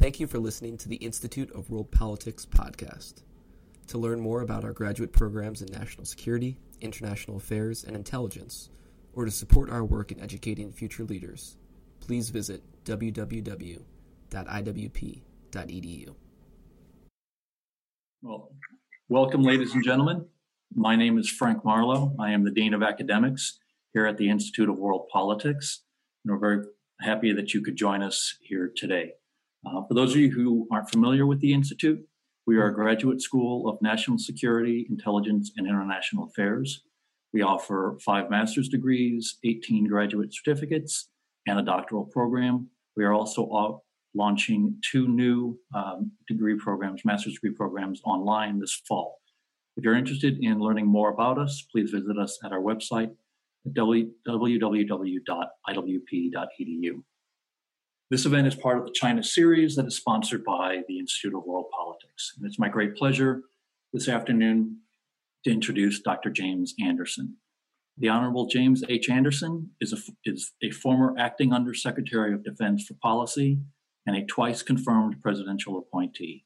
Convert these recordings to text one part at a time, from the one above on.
Thank you for listening to the Institute of World Politics podcast. To learn more about our graduate programs in national security, international affairs, and intelligence, or to support our work in educating future leaders, please visit www.iwp.edu. Well, welcome, ladies and gentlemen. My name is Frank Marlo. I am the Dean of Academics here at the Institute of World Politics, and we're very happy that you could join us here today. Uh, for those of you who aren't familiar with the Institute, we are a graduate school of national security, intelligence, and international affairs. We offer five master's degrees, 18 graduate certificates, and a doctoral program. We are also launching two new um, degree programs, master's degree programs online this fall. If you're interested in learning more about us, please visit us at our website www.iwp.edu. This event is part of the China series that is sponsored by the Institute of World Politics. And it's my great pleasure this afternoon to introduce Dr. James Anderson. The Honorable James H. Anderson is a, is a former acting Undersecretary of Defense for Policy and a twice confirmed presidential appointee.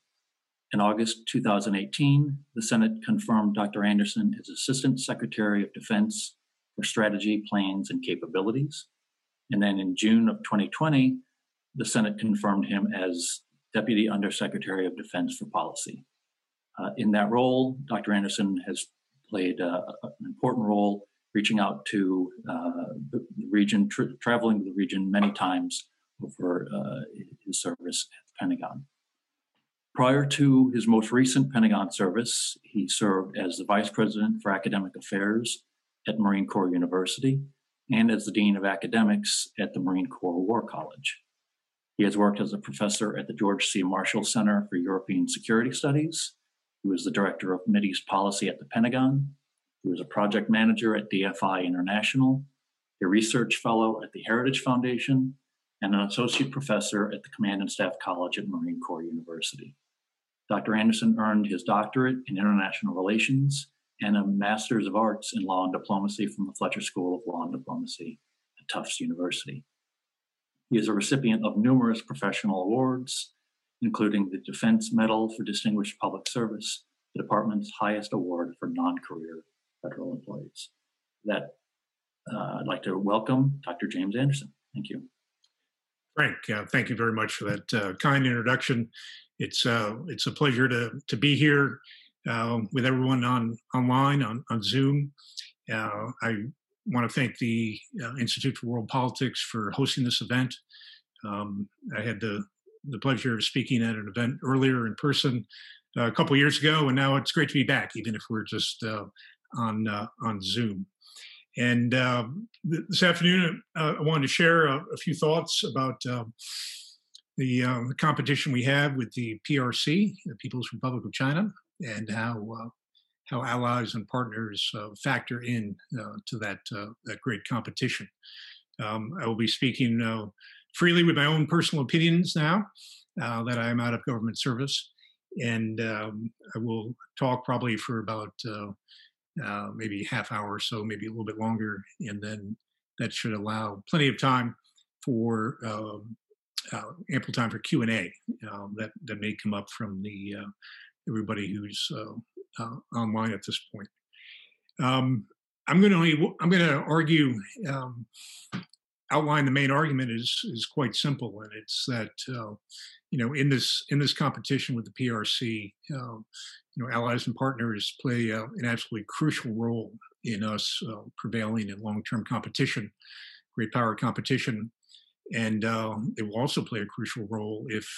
In August 2018, the Senate confirmed Dr. Anderson as Assistant Secretary of Defense for Strategy, Plans, and Capabilities. And then in June of 2020, the Senate confirmed him as Deputy Undersecretary of Defense for Policy. Uh, in that role, Dr. Anderson has played uh, an important role reaching out to uh, the region, tra- traveling to the region many times over uh, his service at the Pentagon. Prior to his most recent Pentagon service, he served as the Vice President for Academic Affairs at Marine Corps University and as the Dean of Academics at the Marine Corps War College. He has worked as a professor at the George C. Marshall Center for European Security Studies. He was the director of Mideast Policy at the Pentagon. He was a project manager at DFI International, a research fellow at the Heritage Foundation, and an associate professor at the Command and Staff College at Marine Corps University. Dr. Anderson earned his doctorate in international relations and a Master's of Arts in Law and Diplomacy from the Fletcher School of Law and Diplomacy at Tufts University. He is a recipient of numerous professional awards, including the Defense Medal for Distinguished Public Service, the department's highest award for non career federal employees. That uh, I'd like to welcome Dr. James Anderson. Thank you. Frank, uh, thank you very much for that uh, kind introduction. It's uh, it's a pleasure to to be here uh, with everyone on online on on Zoom. Uh, I want to thank the uh, Institute for World Politics for hosting this event. Um, I had the, the pleasure of speaking at an event earlier in person uh, a couple years ago, and now it's great to be back, even if we're just uh, on uh, on Zoom. And um, this afternoon, I wanted to share a, a few thoughts about um, the, competition we have with the PRC, the People's Republic of China, and how how allies and partners uh, factor in uh, to that uh, that great competition. Um, I will be speaking uh, freely with my own personal opinions now uh, that I am out of government service, and um, I will talk probably for about maybe half hour or so, maybe a little bit longer, and then that should allow plenty of time for um, ample time for Q and A um, that that may come up from the everybody who's uh, online at this point. Um, I'm going to I'm going to argue um, outline the main argument is is quite simple, and it's that uh, you know in this in this competition with the PRC, uh, you know allies and partners play uh, an absolutely crucial role in us uh, prevailing in long-term competition, great power competition, and uh, it will also play a crucial role if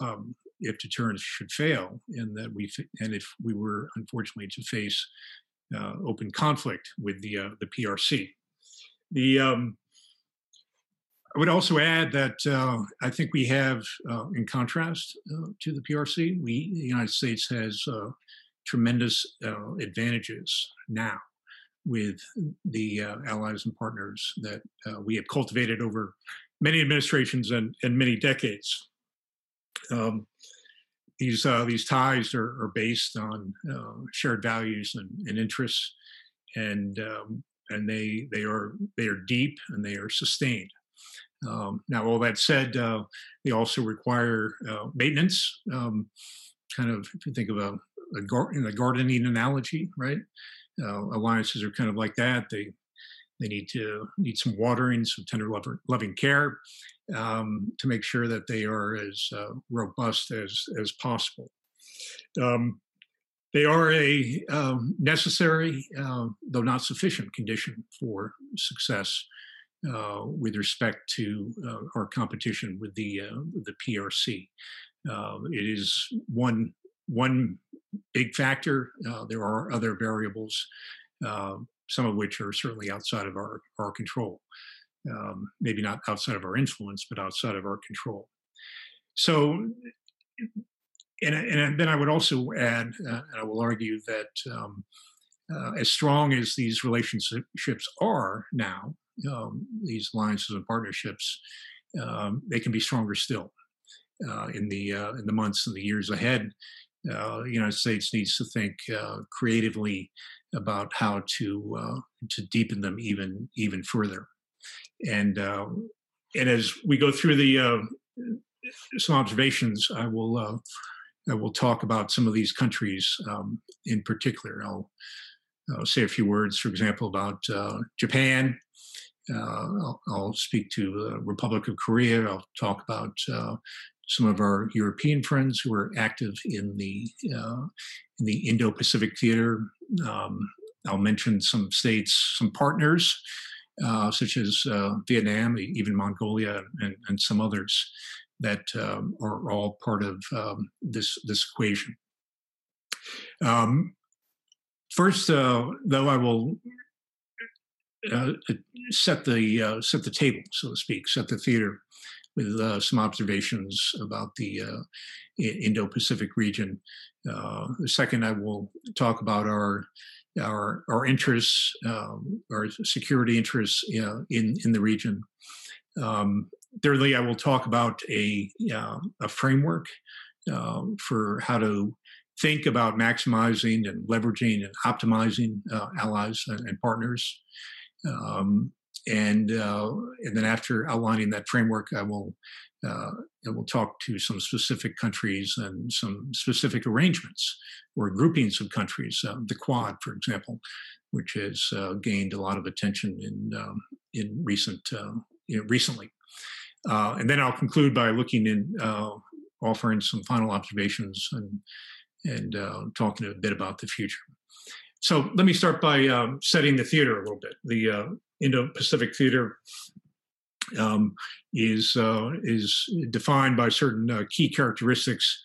um, if deterrence should fail, and that we and if we were unfortunately to face uh, open conflict with the uh, the PRC. The um, I would also add that uh, I think we have, uh, in contrast uh, to the PRC, we the United States has uh, tremendous advantages now with the allies and partners that we have cultivated over many administrations and, and many decades. Um, these uh, these ties are, are based on uh, shared values and, and interests, and um, and they they are they are deep and they are sustained. Um, now, all that said, uh, they also require uh, maintenance. Um, kind of, if you think of a, a gar- a gardening analogy, right? Uh, alliances are kind of like that. They they need to need some watering, some tender loving care um, to make sure that they are as uh, robust as as possible. Um, they are a um, necessary, uh, though not sufficient, condition for success uh, with respect to uh, our competition with the uh, the PRC. Uh, it is one one big factor. There are other variables, some of which are certainly outside of our our control. Um, maybe not outside of our influence, but outside of our control. So and, and then I would also add, uh, and I will argue that um, uh, as strong as these relationships are now, um, these alliances and partnerships, um, they can be stronger still uh, in the uh, in the months and the years ahead. Uh, the United States needs to think uh, creatively about how to to deepen them even even further. And and as we go through the some observations, I will I will talk about some of these countries um, in particular. I'll, I'll, say a few words, for example, about uh, Japan. Uh, I'll, I'll, speak to the Republic of Korea. I'll talk about uh, some of our European friends who are active in the uh, in the Indo-Pacific theater. Um, I'll mention some states, some partners, uh, such as uh, Vietnam, even Mongolia, and, and some others that um, are all part of um, this this equation. Um, first, uh, though, I will uh, set the uh, set the table, so to speak, set the theater with uh, some observations about the uh, Indo-Pacific region. Uh, second, I will talk about our our our interests, um, our security interests in in the region. Um, thirdly, I will talk about a, uh, a framework uh, for how to think about maximizing and leveraging and optimizing uh, allies and, and partners. Um, and uh, and then after outlining that framework, I will uh, I will talk to some specific countries and some specific arrangements or groupings of countries. Uh, the Quad, for example, which has gained a lot of attention in um, in recent you know, recently. Uh, and then I'll conclude by looking in, uh, offering some final observations and, and uh, talking a bit about the future. So let me start by um, setting the theater a little bit. The uh, Indo-Pacific theater um, is uh, is defined by certain uh, key characteristics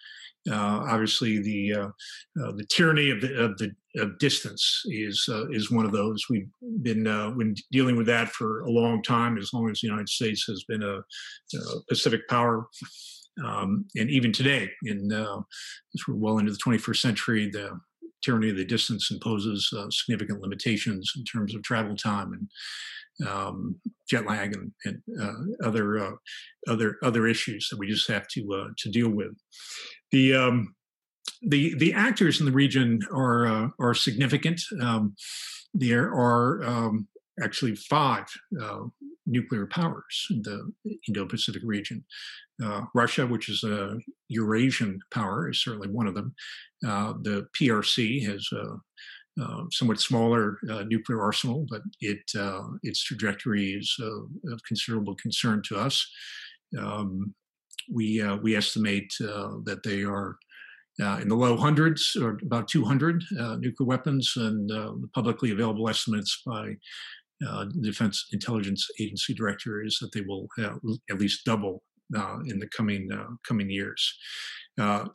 uh, obviously, the the tyranny of the of the of distance is is one of those. We've been been dealing with that for a long time, as long as the United States has been a, a Pacific power. Um, and even today, in uh, as we're well into the 21st century, the tyranny of the distance imposes uh, significant limitations in terms of travel time and um, jet lag and, and uh, other other other issues that we just have to to deal with. The um, the the actors in the region are uh, are significant. Um, there are um, actually five uh, nuclear powers in the Indo-Pacific region. Uh, Russia, which is a Eurasian power, is certainly one of them. Uh, the PRC has a, a somewhat smaller uh, nuclear arsenal, but it uh, its trajectory is of considerable concern to us. Um, we uh, we estimate uh, that they are uh, in the low hundreds or about 200 nuclear weapons, and the publicly available estimates by the Defense Intelligence Agency director is that they will at least double in the coming coming years.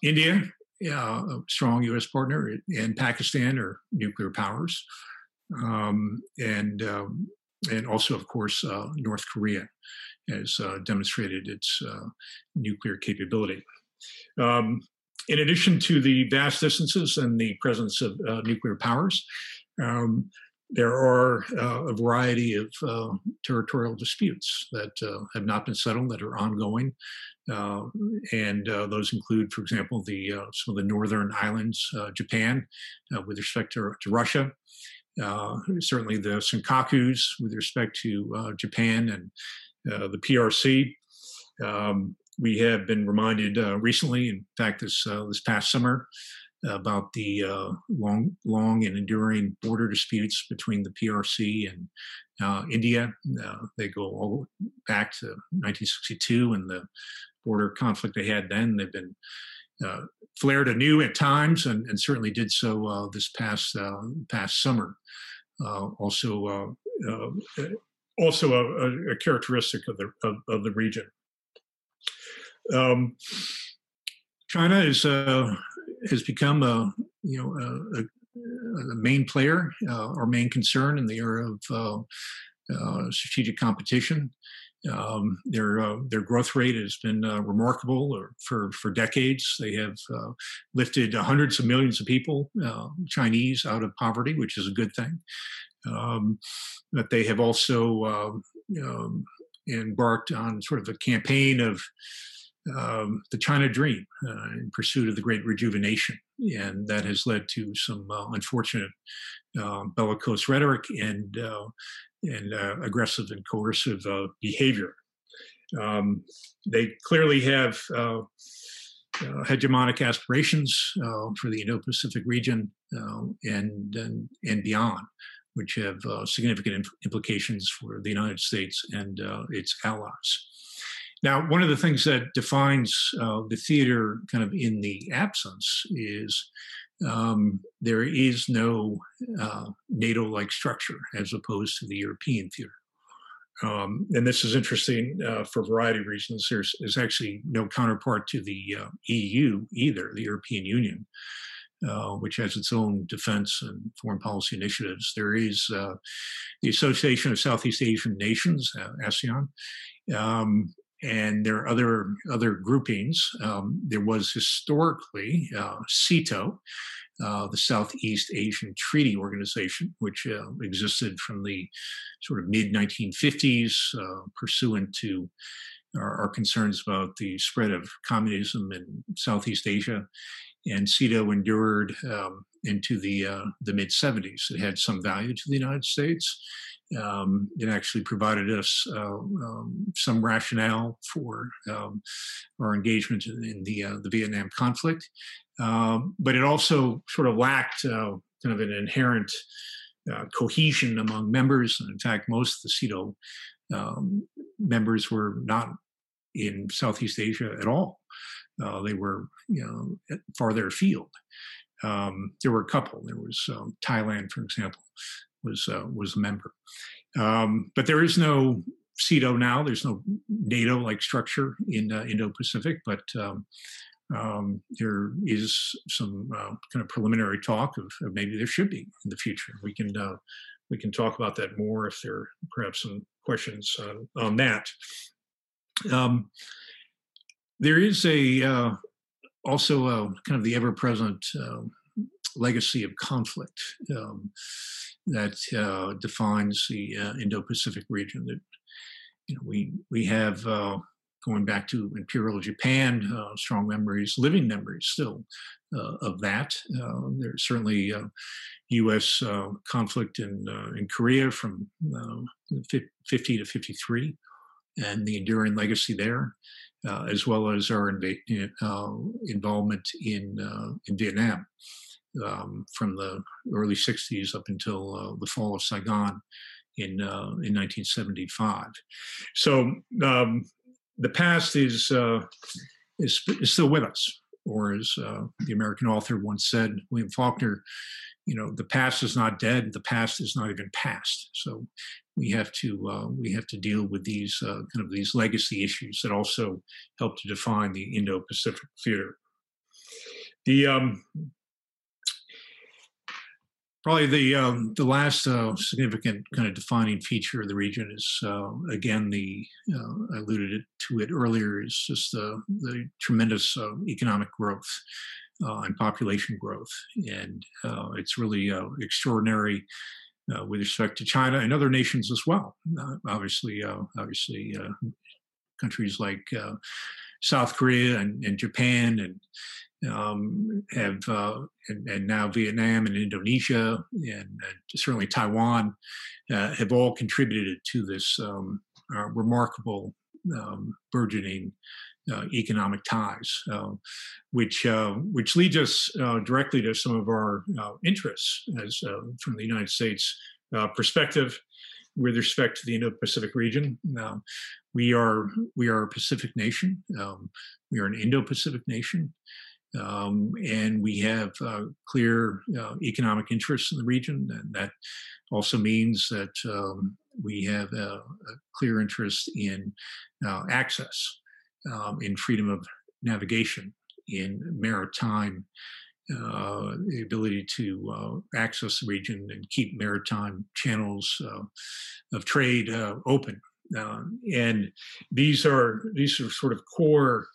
India, a strong U.S. partner, and Pakistan are nuclear powers, um, and um, and also, of course, uh, North Korea has uh, demonstrated its uh, nuclear capability. Um, in addition to the vast distances and the presence of uh, nuclear powers, um, there are uh, a variety of uh, territorial disputes that uh, have not been settled that are ongoing, and those include, for example, the some of the northern islands, Japan, with respect to, to Russia, uh, certainly the Senkakus with respect to uh, Japan and the PRC. Um, we have been reminded recently, in fact, this this past summer, about the uh, long, long and enduring border disputes between the PRC and uh, India. Uh, they go all back to 1962 and the border conflict they had then. They've been uh, flared anew at times, and, and certainly did so uh, this past uh, past summer. also, also a, a, characteristic of the of, of the region. Um, China is uh, has become a you know a, a, main player uh, or main concern in the era of uh, uh strategic competition. Um, their uh, their growth rate has been uh, remarkable for for decades. They have lifted hundreds of millions of people, Chinese, out of poverty, which is a good thing. Um, but they have also um, embarked on sort of a campaign of um, the China Dream uh, in pursuit of the Great Rejuvenation, and that has led to some uh, unfortunate uh, bellicose rhetoric and uh, and uh, aggressive and coercive uh, behavior. Um, they clearly have hegemonic aspirations for the Indo-Pacific region and, and, and beyond, which have significant implications for the United States and its allies. Now, one of the things that defines uh, the theater kind of in the absence is um, there is no uh, NATO like structure as opposed to the European theater. Um, and this is interesting uh, for a variety of reasons. There's, there's actually no counterpart to the uh, EU either, the European Union. Uh, which has its own defense and foreign policy initiatives. There is uh, the Association of Southeast Asian Nations, uh, ASEAN, um, and there are other other groupings. Um, there was historically uh, SEATO, uh, the Southeast Asian Treaty Organization, which uh, existed from the sort of mid 1950s, uh, pursuant to our, our, concerns about the spread of communism in Southeast Asia. And SEATO endured um, into the uh, the mid 70s. It had some value to the United States. Um, it actually provided us uh, um, some rationale for um, our engagement in the uh, the Vietnam conflict, um, but it also sort of lacked uh, kind of an inherent uh, cohesion among members. And in fact, most of the SEATO um, members were not in Southeast Asia at all. Uh, they were, you know, farther afield. Um, there were a couple. There was Thailand, for example, was uh, was a member. Um, but there is no SEATO now. There's no NATO-like structure in uh, Indo-Pacific, but um, um, there is some uh, kind of preliminary talk of, of, maybe there should be in the future. We can uh, we can talk about that more if there are perhaps some questions on, on that. Um, there is a uh, also a, kind of the ever-present um, legacy of conflict. Um, that uh, defines the uh, Indo-Pacific region. That you know, we we have uh, going back to Imperial Japan, uh, strong memories, living memories still uh, of that. Uh, there's certainly U.S. conflict in in Korea from 50 to 53, and the enduring legacy there. as well as our inv- involvement in in Vietnam, um, from the early 60s up until uh, the fall of Saigon in, uh, in 1975. So um, the past is, uh, is, is, still with us. Or as uh, the American author once said, William Faulkner, you know, the past is not dead. The past is not even past. So we have to uh, we have to deal with these uh, kind of these legacy issues that also help to define the Indo-Pacific theater. The um, Probably the um, the last uh, significant kind of defining feature of the region is uh, again the uh, I alluded to it earlier is just the the tremendous uh, economic growth and population growth, and it's really extraordinary with respect to China and other nations as well. obviously, obviously, countries like South Korea and, and Japan and um, have uh, and, and, now Vietnam and Indonesia and, certainly Taiwan uh, have all contributed to this um, remarkable um, burgeoning uh, economic ties, uh, which uh, which leads us directly to some of our interests as from the United States perspective with respect to the Indo-Pacific region. Um, we are we are a Pacific nation. Um, we are an Indo-Pacific nation, um, and we have uh, clear uh, economic interests in the region, and that also means that um, we have a, a, clear interest in uh, access, um, in freedom of navigation, in maritime uh, the ability to uh, access the region and keep maritime channels uh, of trade uh, open. Uh, and these are these are sort of core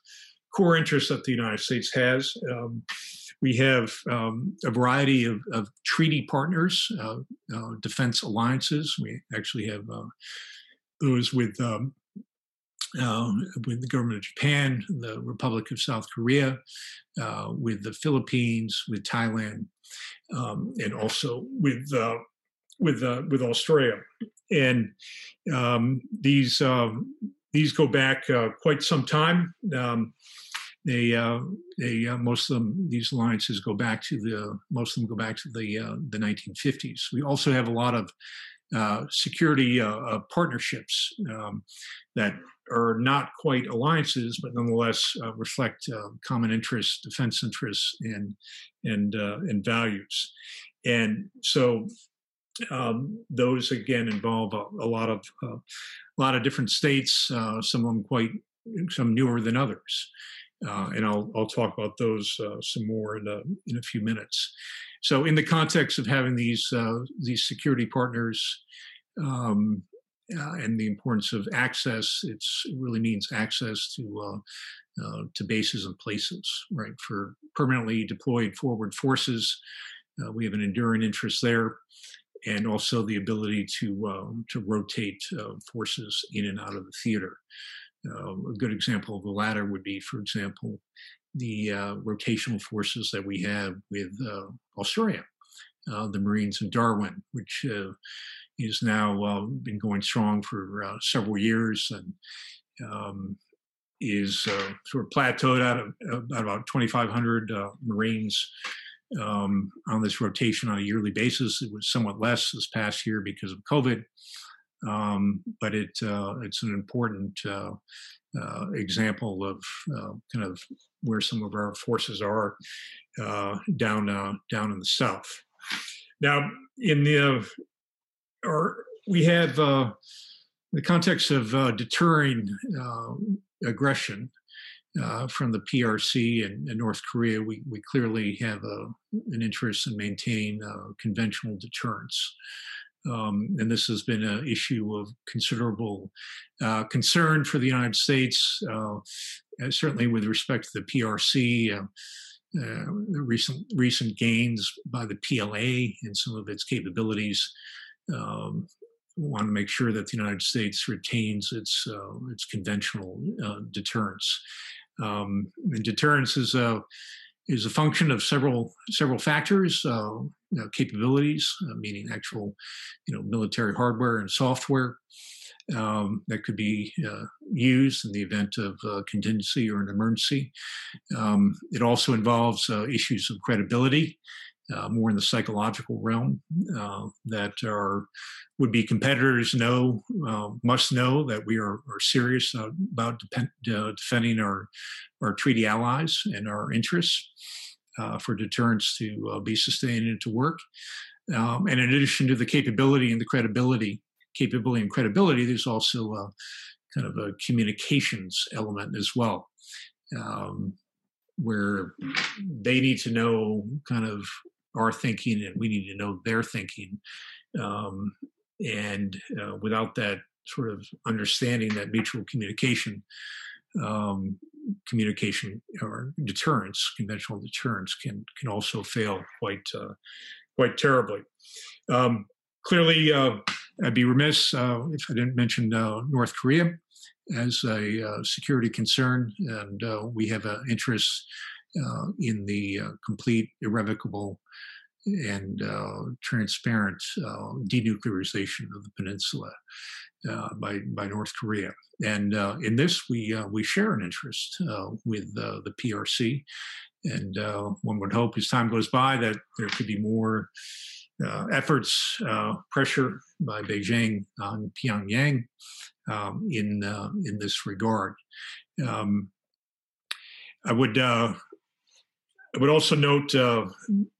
core interests that the United States has. Um, we have um, a variety of, of treaty partners, uh, defense alliances. We actually have those with um, uh, with the government of Japan, the Republic of South Korea, uh, with the Philippines, with Thailand, um, and also with uh, with uh, with Australia. And um, these um, these go back uh, quite some time. Um, they uh, they most of them these alliances go back to the most of them go back to the the 1950s. We also have a lot of uh, security uh, uh, partnerships um, that are not quite alliances, but nonetheless uh, reflect uh, common interests, defense interests, and and and values. And so um, those again involve a, a lot of a lot of different states. some of them quite some newer than others. Uh, and I'll I'll talk about those uh, some more in a in a few minutes. So, in the context of having these uh, these security partners um, uh, and the importance of access, it really means access to uh, uh, to bases and places, right? For permanently deployed forward forces, uh, we have an enduring interest there, and also the ability to um, to rotate uh, forces in and out of the theater. a good example of the latter would be, for example, the uh, rotational forces that we have with uh, Australia, uh, the Marines in Darwin, which uh, is now been going strong for several years and um, is sort of plateaued at, at about 2,500 Marines um, on this rotation on a yearly basis. It was somewhat less this past year because of COVID, um, but it it's an important uh, example of uh, kind of where some of our forces are uh, down uh, down in the south. Now, in the or we have uh, the context of uh, deterring aggression. from the PRC and, and, North Korea, we, we clearly have a, an interest in maintaining conventional deterrence. Um, and this has been an issue of considerable uh, concern for the United States, uh, certainly with respect to the PRC. Uh, uh, recent recent gains by the PLA in some of its capabilities um, want to make sure that the United States retains its uh, its conventional deterrence. Um, and deterrence is a is a function of several several factors, uh, you know, capabilities, uh, meaning actual, you know, military hardware and software um, that could be uh, used in the event of uh, contingency or an emergency. Um, it also involves uh, issues of credibility. Uh, more in the psychological realm that are would be competitors know must know that we are, are serious about depend, defending our our treaty allies and our interests uh, for deterrence to uh, be sustained and to work. Um, and in addition to the capability and the credibility, capability and credibility, there's also a, kind of a communications element as well, um, where they need to know kind of our thinking and we need to know their thinking. Um, and uh, without that sort of understanding, that mutual communication, um, communication or deterrence, conventional deterrence, can can also fail quite uh, quite terribly. Um, clearly, uh, I'd be remiss uh, if I didn't mention uh, North Korea as a uh, security concern, and we have an interest in the complete, irrevocable, and transparent denuclearization of the peninsula. uh, by by North Korea. And uh, in this, we uh, we share an interest uh, with the PRC, and one would hope as time goes by that there could be more efforts, pressure by Beijing on Pyongyang um, in in this regard. Um, I would uh, I would also note, uh,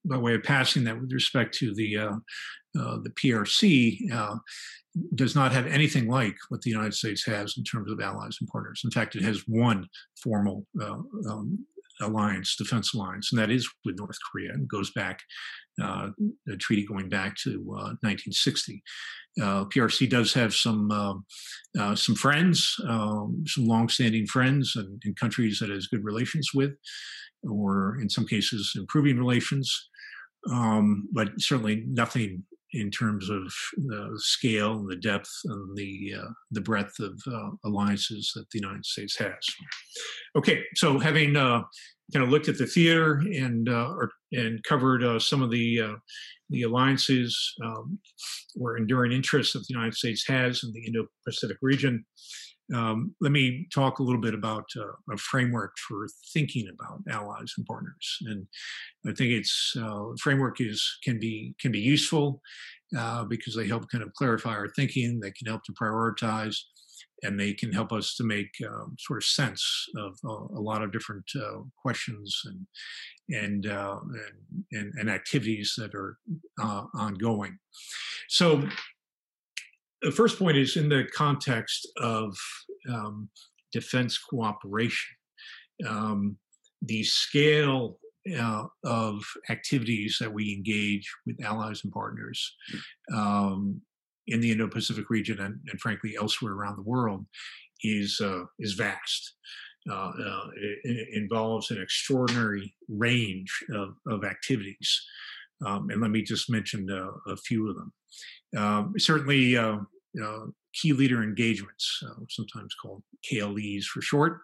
by way of passing, that with respect to the uh, uh the PRC, uh, does not have anything like what the United States has in terms of allies and partners. In fact, it has one formal uh, um, alliance, defense alliance, and that is with North Korea, and goes back uh, a treaty going back to uh, 1960. Uh, PRC does have some uh, some friends, um, some longstanding friends, and, in countries that it has good relations with, or in some cases improving relations. Um, but certainly nothing in terms of the scale and the depth and the uh, the breadth of uh, alliances that the United States has. Okay, so having uh, kind of looked at the theater and uh, or, and covered uh, some of the uh, the alliances um, or enduring interests that the United States has in the Indo-Pacific region. Um, let me talk a little bit about uh, a framework for thinking about allies and partners. And I think it's uh, framework is can be can be useful uh, because they help kind of clarify our thinking. They can help to prioritize, and they can help us to make um, sort of sense of uh, a lot of different uh, questions and and, uh, and, and and activities that are ongoing. So the first point is in the context of um, defense cooperation. Um, the scale uh, of activities that we engage with allies and partners um, in the Indo-Pacific region and, and, frankly elsewhere around the world is uh, is vast. Uh, uh it, it, involves an extraordinary range of, of activities, um, and let me just mention uh, a few of them. Um, certainly, uh, key leader engagements, uh, sometimes called KLEs for short,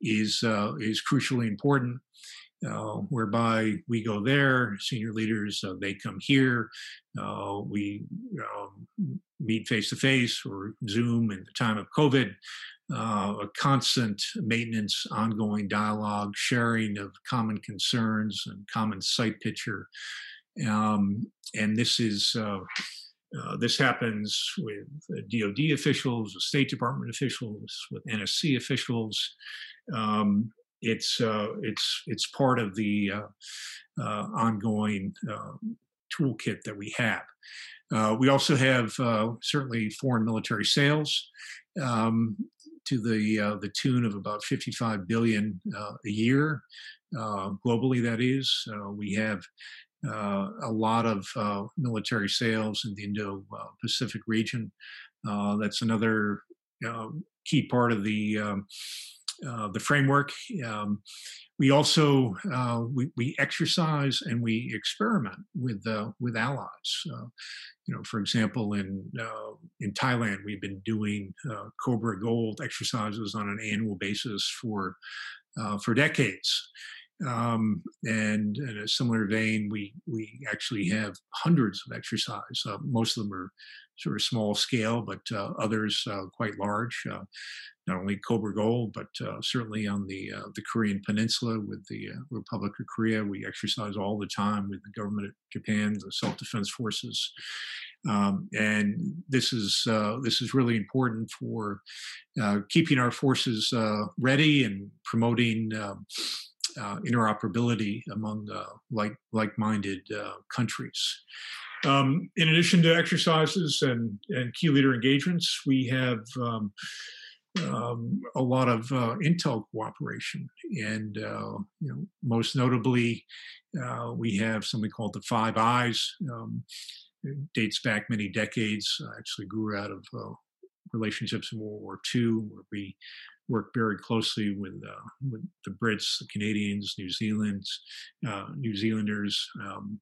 is uh, is crucially important. Uh, whereby we go there, senior leaders uh, they come here, uh, we um, meet face to face or Zoom in the time of COVID. Uh, a constant maintenance, ongoing dialogue, sharing of common concerns and common sight picture, um, and this is uh, this happens with DoD officials, with State Department officials, with NSC officials. Um, it's uh, it's it's part of the uh, uh ongoing um, toolkit that we have. Uh, we also have certainly foreign military sales um, to the the tune of about 55 billion a year globally. That is, we have uh, a lot of uh, military sales in the Indo-Pacific region. Uh, that's another key part of the um, the framework. Um, we also uh, we, we, exercise and we experiment with uh, with allies. Uh, you know, for example, in in Thailand, we've been doing Cobra Gold exercises on an annual basis for for decades. Um, and in a similar vein, we we actually have hundreds of exercise. Uh, most of them are sort of small scale, but uh, others uh, quite large. Uh, not only Cobra Gold, but uh, certainly on the uh, the Korean Peninsula with the Republic of Korea, we exercise all the time with the government of Japan, the self defense forces. Um, and this is this is really important for keeping our forces ready and promoting um, uh, interoperability among uh, like like-minded uh, countries. Um, in addition to exercises and, and key leader engagements, we have um, um, a lot of uh, intel cooperation, and uh, you know, most notably, uh, we have something called the Five Eyes. Um, it dates back many decades. actually grew out of relationships in World War II, where we work very closely with, uh, with the Brits, the Canadians, New uh, New Zealanders, um,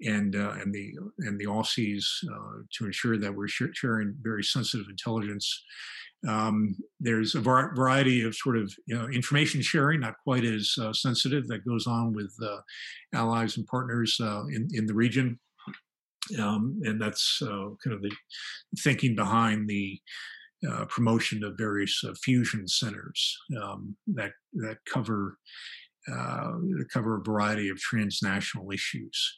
and uh, and the and the Aussies uh, to ensure that we're sharing very sensitive intelligence. Um, there's a var- variety of sort of you know, information sharing, not quite as uh, sensitive, that goes on with uh, allies and partners in in the region. Um, and that's uh, kind of the thinking behind the uh, promotion of various uh, fusion centers um, that that cover uh, cover a variety of transnational issues.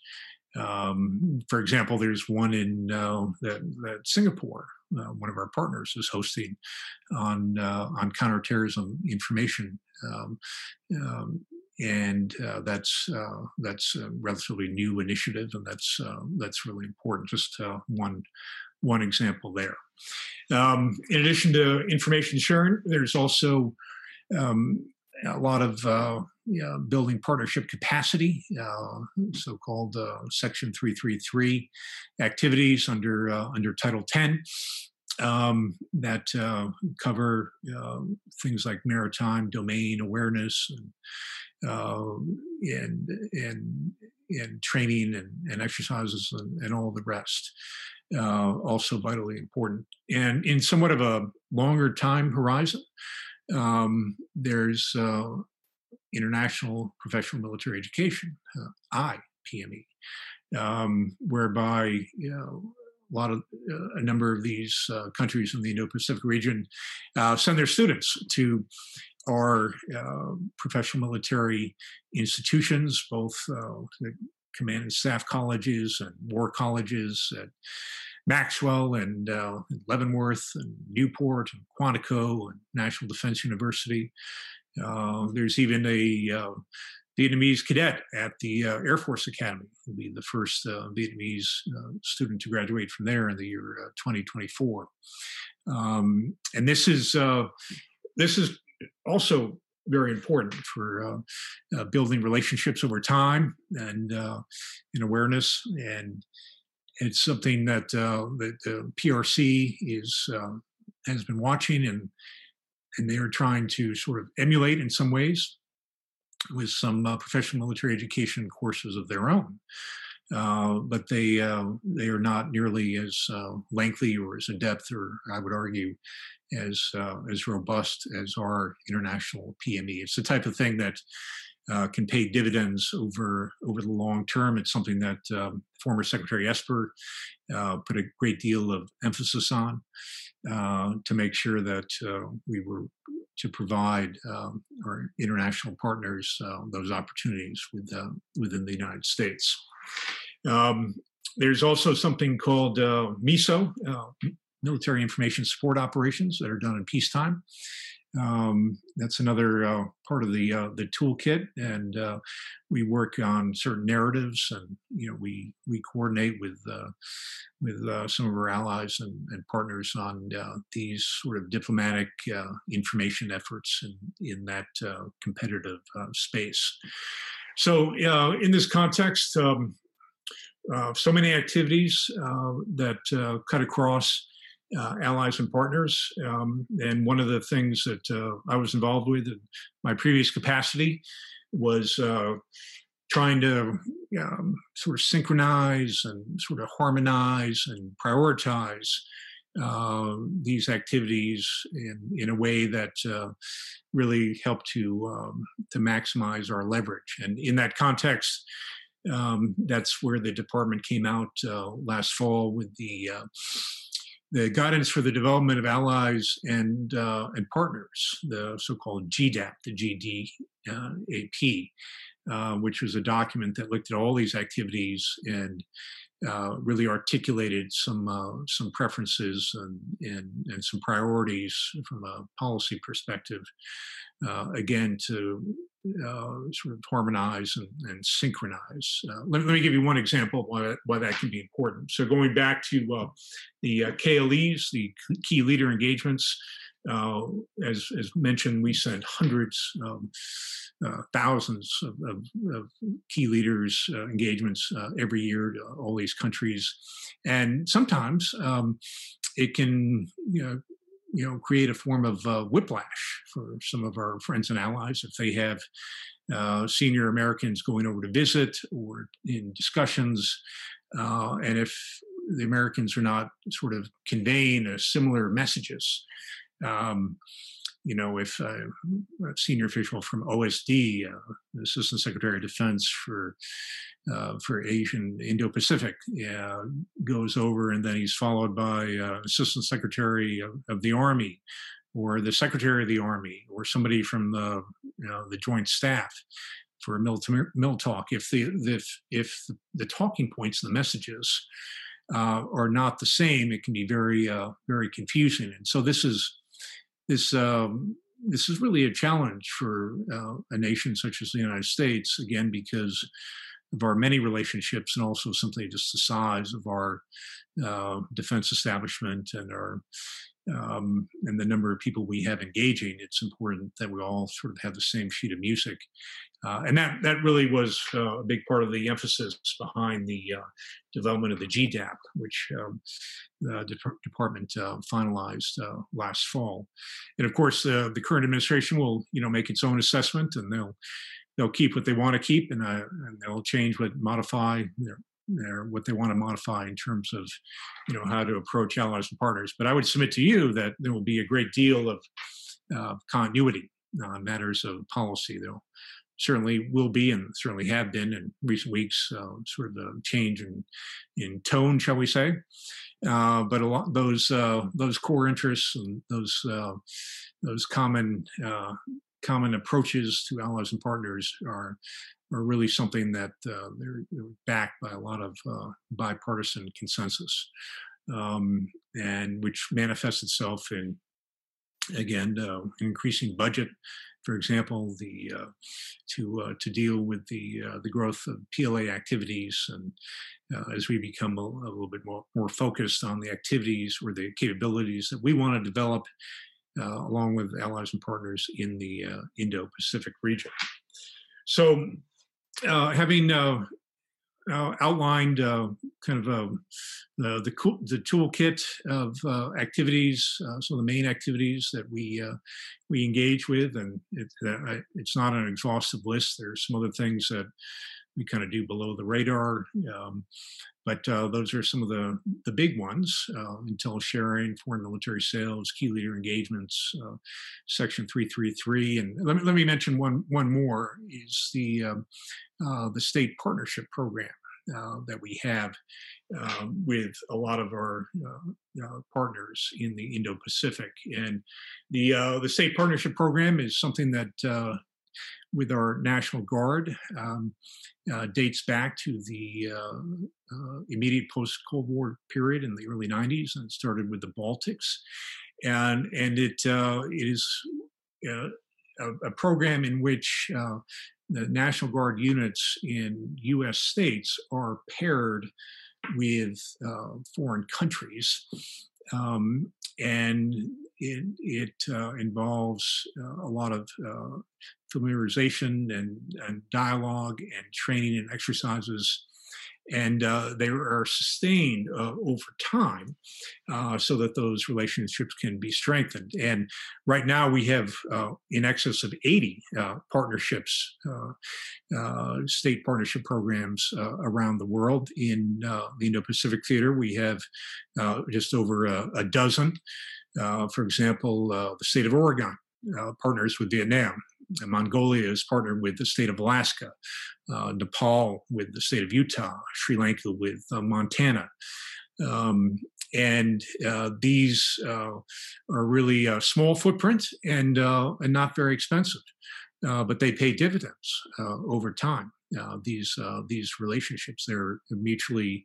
Um, for example, there's one in uh, that, that Singapore. Uh, one of our partners is hosting on on counterterrorism information um, um, and uh, that's uh, that's a relatively new initiative, and that's uh, that's really important. Just uh, one one example there. Um, in addition to information sharing, there's also um, a lot of uh, building partnership capacity, uh, so-called Section 333 activities under under Title 10 um, that uh, cover uh, things like maritime domain awareness and uh, and and, and training and, and exercises and, and, all the rest. Uh, also vitally important. And in somewhat of a longer time horizon, um, there's uh, international professional military education, uh, IPME, um, whereby you know a lot of uh, a number of these uh, countries in the Indo-Pacific region uh, send their students to our professional military institutions, both command and staff colleges and war colleges at Maxwell and uh, Leavenworth and Newport and Quantico and National Defense University. there's even a Vietnamese cadet at the uh, Air Force Academy. Will be the first uh, Vietnamese uh, student to graduate from there in the year uh, 2024. Um, and this is uh, this is also very important for uh, building relationships over time and in awareness. And it's something that that the PRC is has been watching and and they are trying to sort of emulate in some ways with some uh, professional military education courses of their own. Uh, but they uh, they are not nearly as uh, lengthy or as in depth, or I would argue, as uh, as robust as our international PME. It's the type of thing that uh, can pay dividends over over the long term. It's something that um, former Secretary Esper put a great deal of emphasis on to make sure that we were to provide um, our international partners uh, those opportunities with, uh, within the United States. Um, there's also something called uh, MISO, uh, Military Information Support Operations, that are done in peacetime. Um, that's another uh, part of the uh, the toolkit, and uh, we work on certain narratives, and you know we we coordinate with uh, with uh, some of our allies and, and partners on uh, these sort of diplomatic information efforts in in that competitive space. So, in this context, um, so many activities that cut across uh, allies and partners. Um, and one of the things that uh, I was involved with in my previous capacity was uh, trying to um, sort of synchronize and sort of harmonize and prioritize uh, these activities in, in a way that uh, really helped to um, to maximize our leverage. And in that context, um, that's where the department came out uh, last fall with the the guidance for the development of allies and uh, and partners, the so-called GDAP, the GDAP, uh, which was a document that looked at all these activities and uh, really articulated some uh, some preferences and, and, and some priorities from a policy perspective. Uh, again, to sort of harmonize and, and synchronize. Uh, let, let, me give you one example why that, why that can be important. So going back to uh, the uh, KLEs, the key leader engagements, uh, as, as mentioned, we send hundreds, um, uh, thousands of, of, of, key leaders engagements every year to all these countries, and sometimes um, it can you know you know create a form of uh, whiplash for some of our friends and allies if they have uh, senior Americans going over to visit or in discussions, uh, and if the Americans are not sort of conveying similar messages. Um, you know, if a senior official from OSD, uh, Assistant Secretary of Defense for uh, for Asian Indo-Pacific, uh, goes over, and then he's followed by uh, Assistant Secretary of, of, the Army, or the Secretary of the Army, or somebody from the you know, the Joint Staff for a mill, mill talk. If the if if the talking points, the messages uh, are not the same, it can be very uh, very confusing. And so this is this um, this is really a challenge for uh, a nation such as the United States, again because of our many relationships and also simply just the size of our uh, defense establishment and our um, and the number of people we have engaging, it's important that we all sort of have the same sheet of music. Uh, and that, that really was uh, a big part of the emphasis behind the uh, development of the GDAP, which um, the de- department uh, finalized uh, last fall. And of course, the current administration will, you know, make its own assessment, and they'll they'll keep what they want to keep, and, uh, and they'll change what modify their their, what they want to modify in terms of you know how to approach allies and partners. But I would submit to you that there will be a great deal of uh, continuity on matters of policy. There certainly will be, and certainly have been in recent weeks, uh, sort of a change in in tone, shall we say? Uh, but a lot those uh, those core interests and those uh, those common uh, common approaches to allies and partners are are really something that uh, they're, they're, backed by a lot of uh, bipartisan consensus, um, and which manifests itself in again uh, increasing budget. For example, the uh, to uh, to deal with the uh, the growth of PLA activities, and as we become a, a, little bit more more focused on the activities or the capabilities that we want to develop, along with allies and partners in the Indo-Pacific region. So uh, having uh, uh, outlined uh, kind of uh, the the, toolkit of uh, activities, some of the main activities that we we engage with, and it, it's not an exhaustive list. There's some other things that we kind of do below the radar. Um, but uh, those are some of the, the big ones uh, intel sharing, foreign military sales, key leader engagements, uh, Section 333. And let me, let me mention one, one more is the, um, uh, the state partnership program. Uh, that we have um, with a lot of our uh, partners in the Indo-Pacific, and the the state partnership program is something that with our National Guard um, uh, dates back to the uh, uh, immediate post Cold War period in the early 90s and started with the Baltics. And, and it, uh, it is uh, a, a, program in which uh, the National Guard units in US states are paired with foreign countries. Um, and it, it uh, involves uh, a lot of uh, familiarization and, and, dialogue and training and exercises. And uh, they are sustained uh, over time uh, so that those relationships can be strengthened. And right now we have in excess of 80 partnerships, state partnership programs around the world. In the Indo Pacific Theater, we have just over a, a dozen. Uh, for example, uh, the state of Oregon uh, partners with Vietnam. Mongolia is partnered with the state of Alaska, Nepal with the state of Utah, Sri Lanka with Montana. Um, and uh, these uh, are really a small footprint and uh, and not very expensive, but they pay dividends over time. these these relationships they're mutually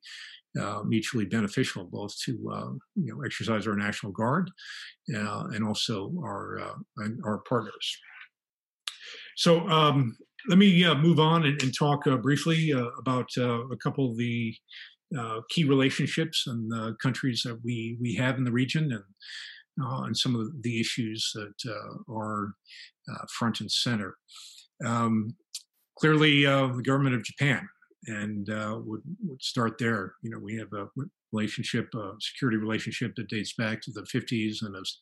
uh, mutually beneficial, both to uh, you know exercise our national guard uh, and also our uh, our partners. So um, let me uh, move on and, and talk uh, briefly about a couple of the key relationships and the countries that we we have in the region and. and some of the issues that are front and center. Um, clearly, the government of Japan and uh, would, would start there. You know, we have a relationship, a security relationship that dates back to the 50s and is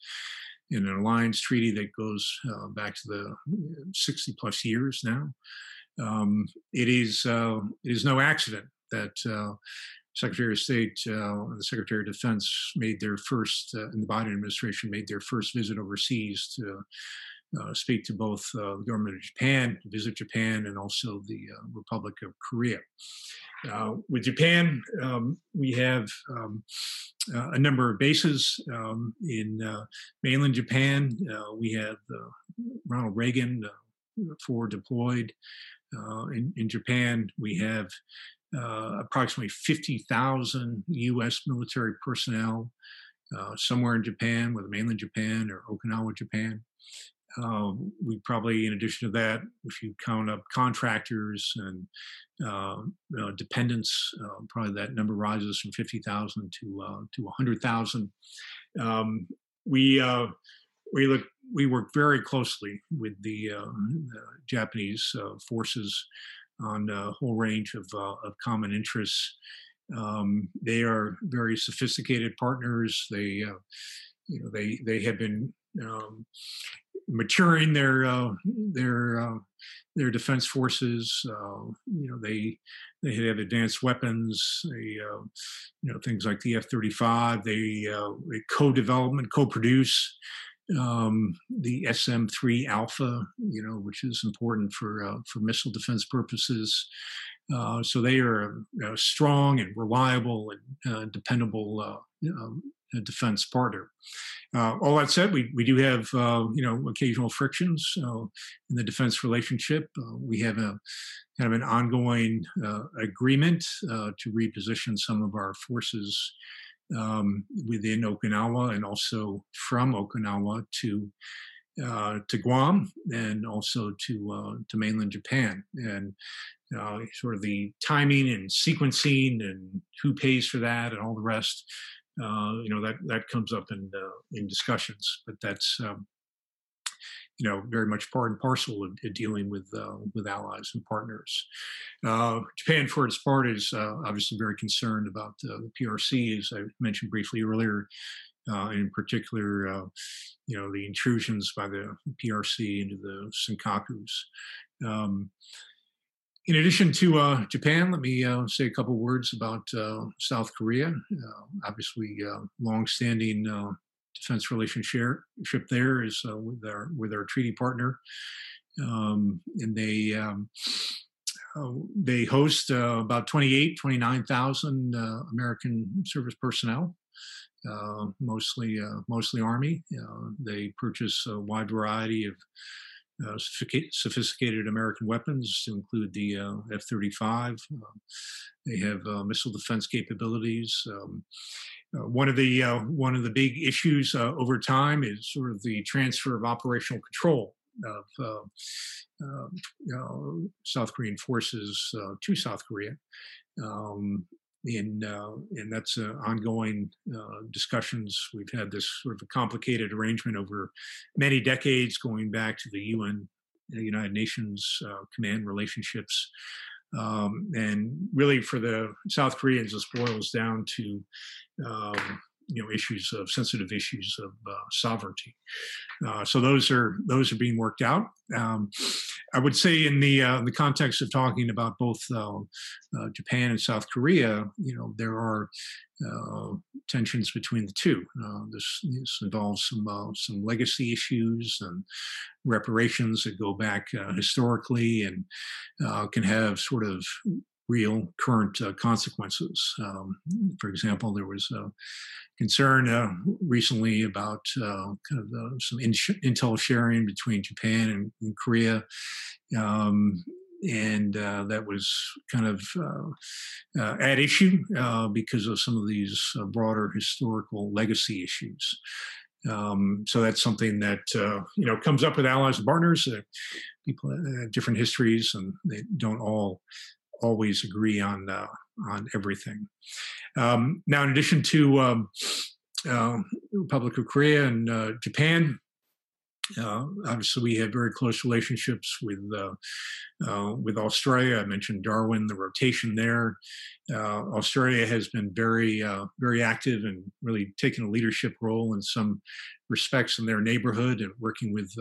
in an alliance treaty that goes uh, back to the 60 plus years now. Um, it is uh, it is no accident that uh, Secretary of State uh, and the Secretary of Defense made their first, uh, in the Biden administration, made their first visit overseas to uh, speak to both uh, the government of Japan, visit Japan, and also the uh, Republic of Korea. Uh, with Japan, um, we have um, a number of bases um, in mainland Japan. we have Ronald Reagan forward deployed. in, in Japan, we have uh, approximately 50,000 U.S. military personnel uh, somewhere in Japan, whether mainland Japan or Okinawa, Japan. Uh, we probably, in addition to that, if you count up contractors and uh, uh, dependents, uh, probably that number rises from 50,000 to to 100,000. Um, we we look we work very closely with the, the Japanese forces on a whole range of, uh, of common interests. Um, they are very sophisticated partners. They, uh, you know, they they have been um, maturing their uh, their uh, their defense forces. Uh, you know, they they have advanced weapons. They, uh, you know, things like the F-35. They, they co-development, co-produce um, the SM-3 Alpha, you know, which is important for uh, for missile defense purposes. Uh, so they are a, a, strong and reliable and uh, dependable uh, um, defense partner. Uh, all that said, we, we do have uh, you know occasional frictions in the defense relationship. we have a kind of an ongoing agreement to reposition some of our forces um, within Okinawa and also from Okinawa to uh, to Guam and also to uh, to mainland Japan and uh, sort of the timing and sequencing and who pays for that and all the rest. Uh, you know that that comes up in uh, in discussions, but that's um, you know very much part and parcel of, of dealing with uh, with allies and partners. Uh, Japan, for its part, is uh, obviously very concerned about the PRC, as I mentioned briefly earlier. Uh, in particular, uh, you know the intrusions by the PRC into the Senkakus. Um, in addition to uh, Japan, let me uh, say a couple words about uh, South Korea. obviously, longstanding defense relationship there is uh, with our with our treaty partner, um, and they um, uh, they host uh, about 28, 29,000 uh, American service personnel. Uh, mostly, uh, mostly Army. they purchase a wide variety of uh, sophisticated American weapons to include the uh, F-35. Uh, they have missile defense capabilities. Um, uh, one of the uh, one of the big issues uh, over time is sort of the transfer of operational control of uh, um, South Korean forces uh, to South Korea, um, and uh, and that's uh, ongoing uh, discussions. We've had this sort of a complicated arrangement over many decades, going back to the UN, the United Nations command relationships. Um, and really, for the South Koreans, this boils down to um, you know issues of sensitive issues of uh, sovereignty. Uh, so those are those are being worked out. Um, I would say in the uh, the context of talking about both uh, uh, Japan and South Korea, you know there are uh, tensions between the two. This, this, involves some some legacy issues and reparations that go back historically and can have sort of real current uh, consequences. Um, for example, there was a concern uh, recently about uh, kind of uh, some in- intel sharing between Japan and, and Korea. Um, and uh, that was kind of uh, at issue because of some of these broader historical legacy issues. Um, so that's something that you know comes up with allies and partners. people have different histories, and they don't all always agree on uh, on everything. Um, now, in addition to um, uh, Republic of Korea and uh, Japan, uh, obviously we have very close relationships with uh, uh, with Australia. I mentioned Darwin, the rotation there. Australia has been very very active and really taken a leadership role in some respects in their neighborhood and working with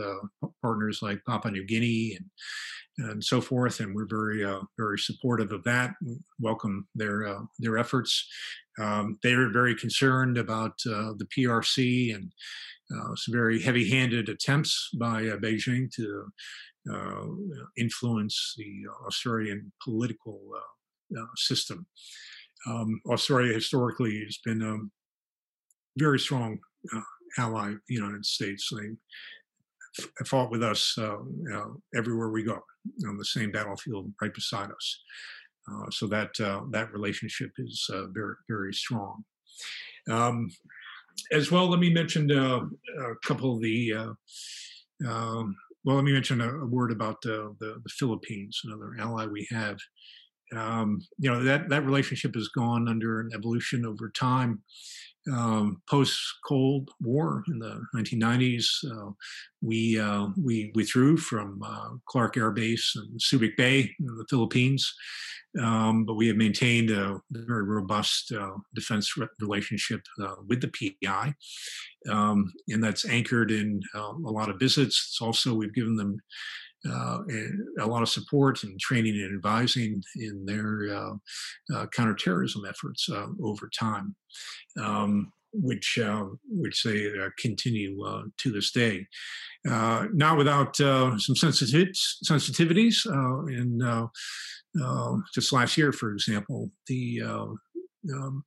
partners like Papua New Guinea and and so forth. And we're very uh, very supportive of that. We welcome their uh, their efforts. Um, they are very concerned about uh, the PRC and uh, some very heavy-handed attempts by uh, Beijing to uh, influence the Australian political system. Um, Australia historically has been a very strong ally of the United States. They fought with us uh, everywhere we go on the same battlefield right beside us. Uh, so that uh, that relationship is uh, very very strong. Um, as well, let me mention uh, a couple of the. Uh, um, well, let me mention a, a word about the, the Philippines, another ally we have. Um, you know that that relationship has gone under an evolution over time um, post Cold War in the 1990s, uh, we uh, we withdrew from uh, Clark Air Base in Subic Bay in the Philippines, um, but we have maintained a very robust uh, defense re- relationship uh, with the PI, um, and that's anchored in uh, a lot of visits. It's also we've given them uh, a lot of support and training and advising in their uh, uh, counterterrorism efforts uh, over time, um, which uh, which they uh, continue to this day. not without some sensitiv- sensitivities. in just last year, for example, the um,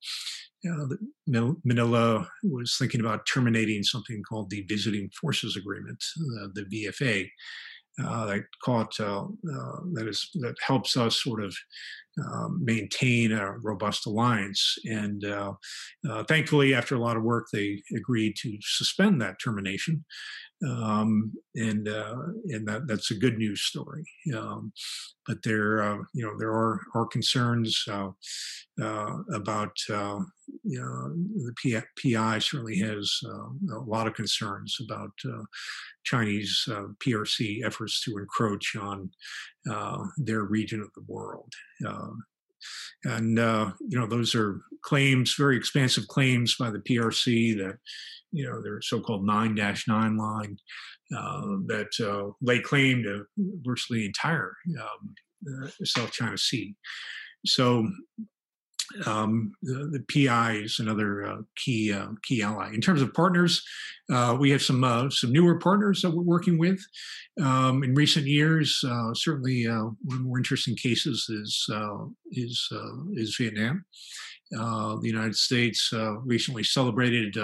Manila was thinking about terminating something called the Visiting Forces Agreement, uh, the VFA, uh, that uh, uh, that is that helps us sort of um, maintain a robust alliance. And uh, thankfully, after a lot of work, they agreed to suspend that termination um, and uh, and that that's a good news story. Um, but there, uh, you know, there are are concerns uh, uh about uh, you know the PI certainly has uh, a lot of concerns about Chinese PRC efforts to encroach on their region of the world. and you know those are claims, very expansive claims by the PRC that you know, their so-called 9-9 line uh, that uh, lay claim to virtually the entire um, uh, South China Sea. So um, the, the, PI is another uh, key uh, key ally. In terms of partners, uh, we have some uh, some newer partners that we're working with. Um, in recent years, uh, certainly one of the more interesting cases is is is Vietnam. the United States recently celebrated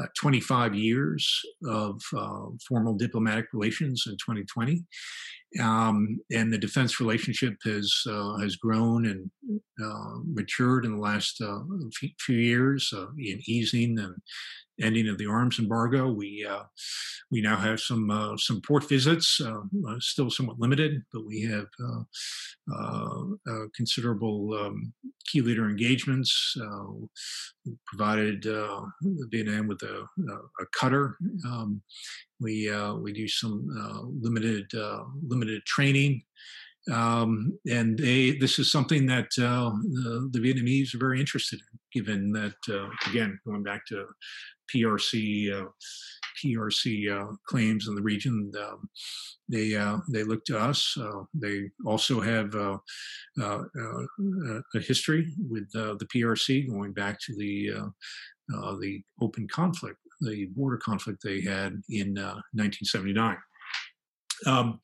uh, 25 years of uh, formal diplomatic relations in 2020. Um, and the defense relationship has uh, has grown and uh, matured in the last uh, few years uh, in easing and ending of the arms embargo. We uh, we now have some uh, some port visits, uh, uh still somewhat limited, but we have uh, uh, considerable um, key leader engagements. we provided Vietnam with a, a cutter. Um, we we do some limited limited training. Um, and they, this is something that uh, the, the, Vietnamese are very interested in, given that, uh, again, going back to PRC uh, PRC uh, claims in the region. Um, they uh, they look to us. Uh, they also have uh, uh, a history with the PRC going back to the the open conflict, the border conflict they had in 1979. Um,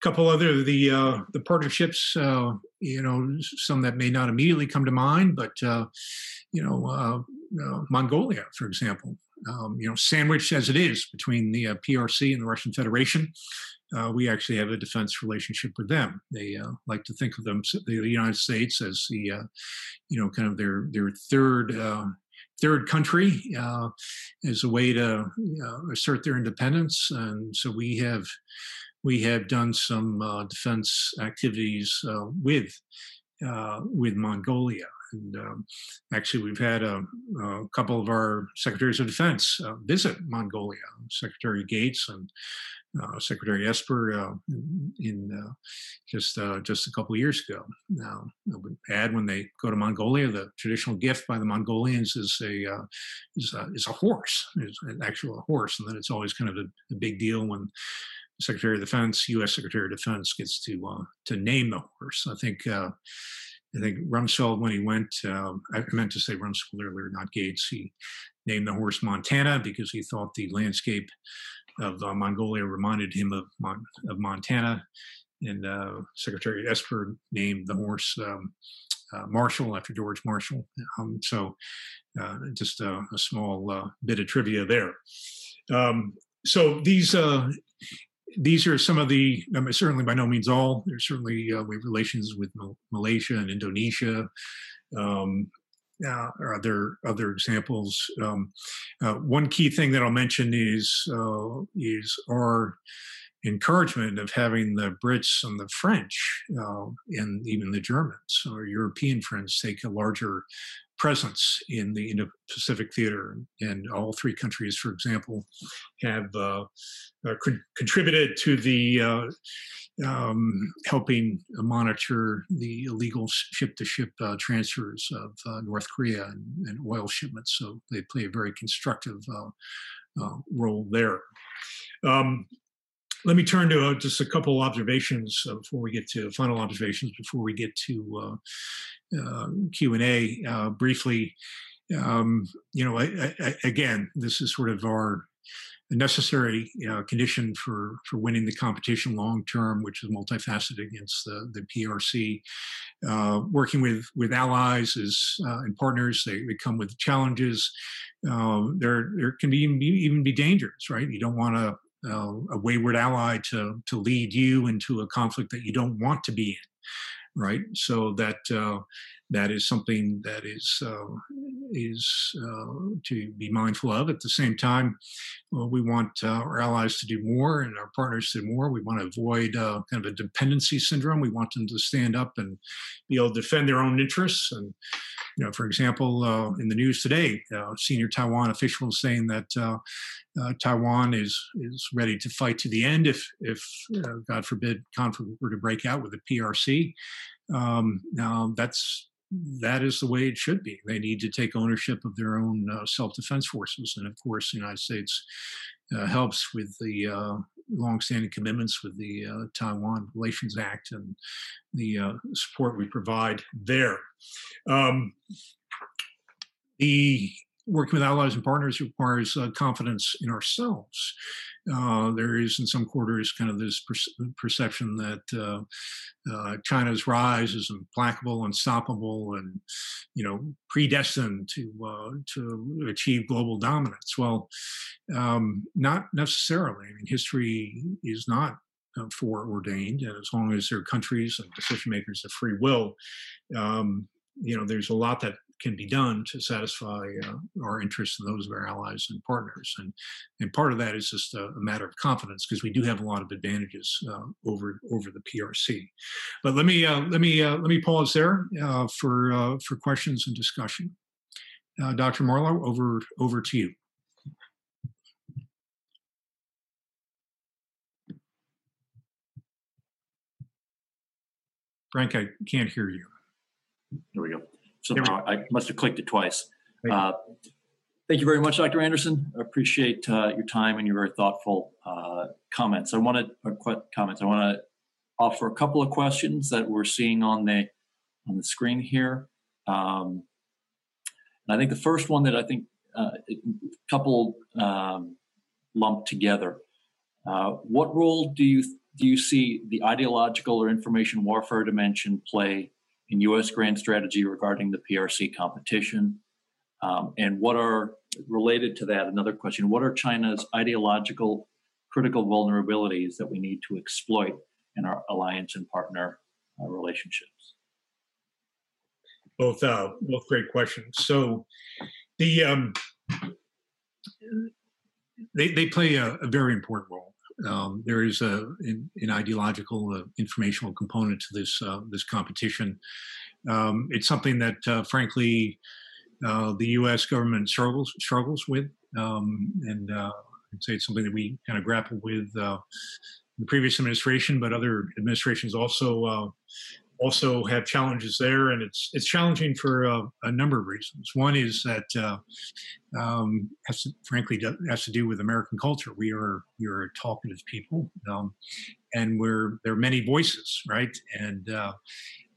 couple other the uh, the partnerships uh, you know some that may not immediately come to mind but uh, you know uh, mongolia for example um, you know sandwiched as it is between the uh, prc and the russian federation uh, we actually have a defense relationship with them they like to think of them the united states as the you know kind of their their third third country uh, as a way to assert their independence. And so we have we have done some uh, defense activities uh, with uh, with Mongolia. And um, actually, we've had a, a, couple of our secretaries of defense uh, visit Mongolia, Secretary Gates and uh, Secretary Esper, uh, in, in just just a couple of years ago. Now, I would add when they go to Mongolia, the traditional gift by the Mongolians is a is a, is a horse, is an actual horse, and then it's always kind of a, a big deal when the Secretary of Defense, U.S. Secretary of Defense gets to uh, to name the horse. I think uh, I think Rumsfeld, when he went, uh, I meant to say Rumsfeld earlier, not Gates. He named the horse Montana because he thought the landscape of uh, Mongolia reminded him of Mon- of Montana. And uh, Secretary Esper named the horse um, uh, Marshall after George Marshall. Um, so, uh, just a, a small uh, bit of trivia there. Um, so these these are some of the I mean, certainly by no means all. There's certainly uh, we have relations with Malaysia and Indonesia. Um, uh, or other other examples. Um, uh, one key thing that I'll mention is uh, is our encouragement of having the Brits and the French uh, and even the Germans or European friends take a larger presence in the Indo-Pacific theater, and all three countries, for example, have uh, uh, con- contributed to the uh, um, helping monitor the illegal ship-to-ship uh, transfers of uh, North Korea and, and, oil shipments. So they play a very constructive uh, role there. Um, let me turn to uh, just a couple observations uh, before we get to final observations before we get to uh, um, Q and A uh, briefly. Um, you know, I, I, again, this is sort of our necessary uh, condition for for winning the competition long term, which is multifaceted against the the PRC. Uh, working with with allies is and partners, they, they come with challenges. there there can be even be dangers, right? You don't want to uh, a wayward ally to to lead you into a conflict that you don't want to be in, right? So that uh, that is something that is uh, is uh, to be mindful of. At the same time, well, we want uh, our allies to do more and our partners to do more. We want to avoid uh, kind of a dependency syndrome. We want them to stand up and be able to defend their own interests. And you know, for example, uh, in the news today, uh, senior Taiwan officials saying that Taiwan is is ready to fight to the end if if God forbid conflict were to break out with the PRC. Um, now that's that is the way it should be. They need to take ownership of their own uh, self-defense forces, and of course, the United States uh, helps with the uh, longstanding commitments with the uh, Taiwan Relations Act and the uh, support we provide there. Um, the working with allies and partners requires uh, confidence in ourselves. Uh, there is, in some quarters, kind of this per- perception that uh, uh, China's rise is implacable, unstoppable, and you know predestined to uh, to achieve global dominance. Well, um, not necessarily. I mean, history is not uh, foreordained, and as long as there are countries and decision makers of free will, um, you know, there's a lot that can be done to satisfy uh, our interests and those of our allies and partners. And and part of that is just a, a matter of confidence because we do have a lot of advantages uh, over over the PRC. But let me uh, let me uh, let me pause there uh, for for questions and discussion. Dr. Marlo, over over to you. Frank, I can't hear you. There we go somehow. I must have clicked it twice. Uh, thank you very much, Dr. Anderson. I appreciate uh, your time and your very thoughtful uh, comments. I wanted qu- comments. I want to offer a couple of questions that we're seeing on the on the screen here. Um, and I think the first one that I think uh, a couple um, lumped together. Uh, what role do you do you see the ideological or information warfare dimension play in U.S. grand strategy regarding the PRC competition? Um, and what are related to that? Another question: What are China's ideological critical vulnerabilities that we need to exploit in our alliance and partner uh, relationships? Both, uh, both great questions. So, the um, they they play a, a very important role. Um, there is a, an, an ideological, uh, informational component to this uh, this competition. Um, it's something that, uh, frankly, uh, the U.S. government struggles struggles with, um, and uh, I'd say it's something that we kind of grapple with uh, the previous administration, but other administrations also also have challenges there, and it's it's challenging for a, a number of reasons. One is that uh, um, has to, frankly has to do with American culture. We are we are talkative people, um, and we're there are many voices, right? And uh,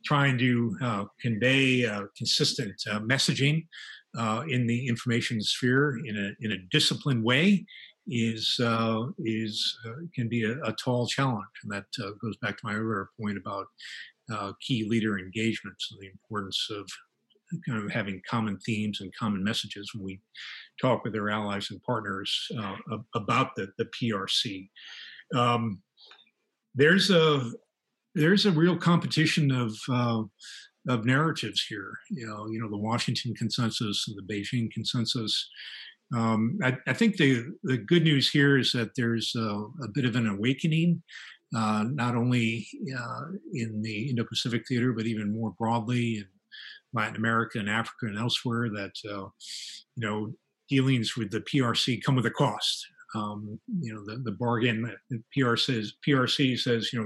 trying to uh, convey consistent uh, messaging uh, in the information sphere in a in a disciplined way is uh, is uh, can be a, a, tall challenge, and that uh, goes back to my earlier point about uh, key leader engagements and the importance of kind of having common themes and common messages when we talk with our allies and partners uh, about the the PRC. Um, there's a there's a real competition of uh, of narratives here. You know, you know the Washington consensus and the Beijing consensus. Um, I, I, think the the good news here is that there's a, a bit of an awakening, uh, not only uh, in the Indo-Pacific theater, but even more broadly in Latin America and Africa and elsewhere. That uh, you know dealings with the PRC come with a cost. Um, you know the, the bargain that the says PRC says you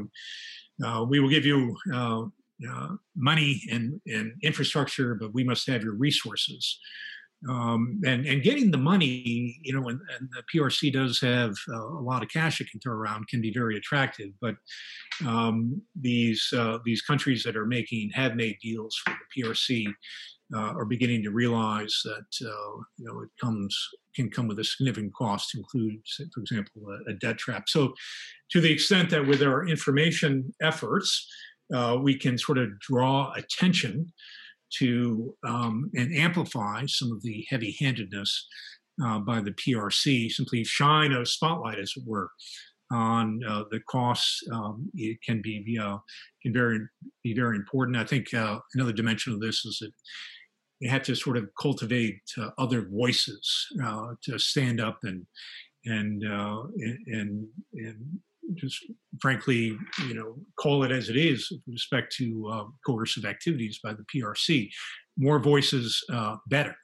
know uh, we will give you uh, money and, and infrastructure, but we must have your resources um, and and getting the money, you know, and, and the PRC does have uh, a lot of cash it can throw around, can be very attractive. But um, these uh, these countries that are making have made deals with the PRC uh, are beginning to realize that uh, you know it comes can come with a significant cost, to include, for example, a, a debt trap. So, to the extent that with our information efforts, uh, we can sort of draw attention to um, and amplify some of the heavy handedness uh, by the PRC, simply shine a spotlight, as it were, on uh, the costs. Um, it can be uh, can very be very important. I think uh, another dimension of this is that you have to sort of cultivate uh, other voices uh, to stand up and and and and just frankly, you know, call it as it is with respect to uh, coercive activities by the PRC. More voices, uh, better,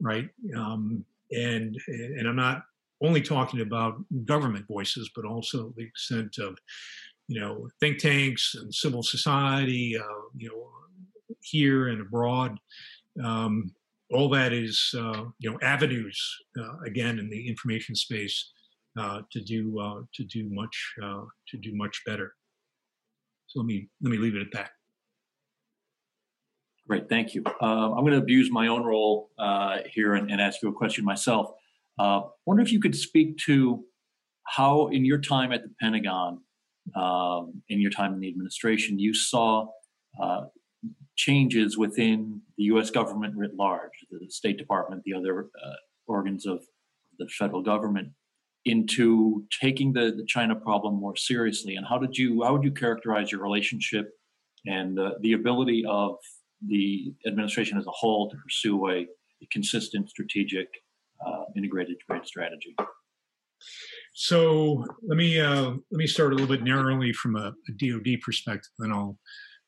right? Um, and and I'm not only talking about government voices, but also the extent of, you know, think tanks and civil society, uh, you know, here and abroad. Um, all that is, uh, you know, avenues uh, again in the information space to do uh, to do much uh, to do much better. So let me let me leave it at that. Great, thank you. Uh, I'm going to abuse my own role uh, here and, and, ask you a question myself. Uh, wonder if you could speak to how, in your time at the Pentagon, um, in your time in the administration, you saw changes within the U.S. government writ large, the State Department, the other organs of the federal government into taking the, the China problem more seriously? And how did you how would you characterize your relationship and uh, the ability of the administration as a whole to pursue a, a consistent, strategic, uh, integrated trade strategy? So let me uh, let me start a little bit narrowly from a, a, DoD perspective, then I'll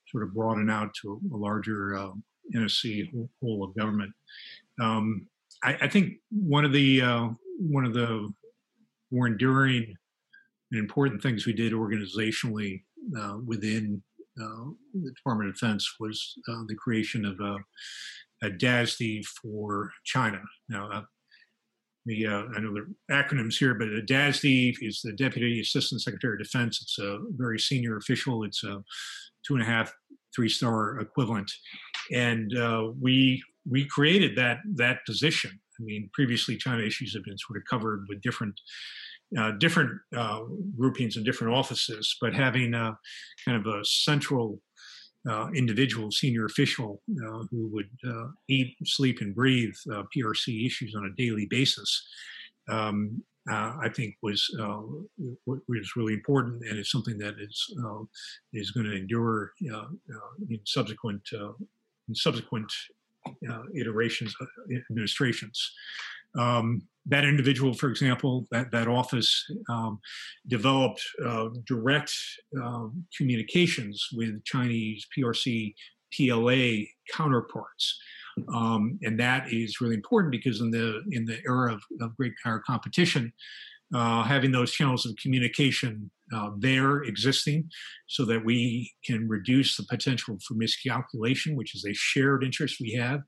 sort of broaden out to a, larger uh, NSC whole of government. Um, I, I, think one of the uh, one of the more enduring and important things we did organizationally uh, within uh, the Department of Defense was uh, the creation of a, a, DASD for China. Now, uh, the uh, I know the acronyms here, but a DASD is the Deputy Assistant Secretary of Defense. It's a very senior official. It's a two and a half, three star equivalent, and uh, we we created that that position. I mean, previously China issues have been sort of covered with different uh, different uh, groupings and different offices, but having a, kind of a central uh, individual, senior official uh, who would uh, eat, sleep, and breathe uh, PRC issues on a daily basis, um, I think was was really important, and it's something that is is going to endure in subsequent in subsequent iterations, administrations. Um, that individual, for example, that, that office um, developed uh, direct um, communications with Chinese PRC PLA counterparts. Um, and that is really important because in the in the era of, of great power competition, uh, having those channels of communication uh, there existing so that we can reduce the potential for miscalculation, which is a shared interest we have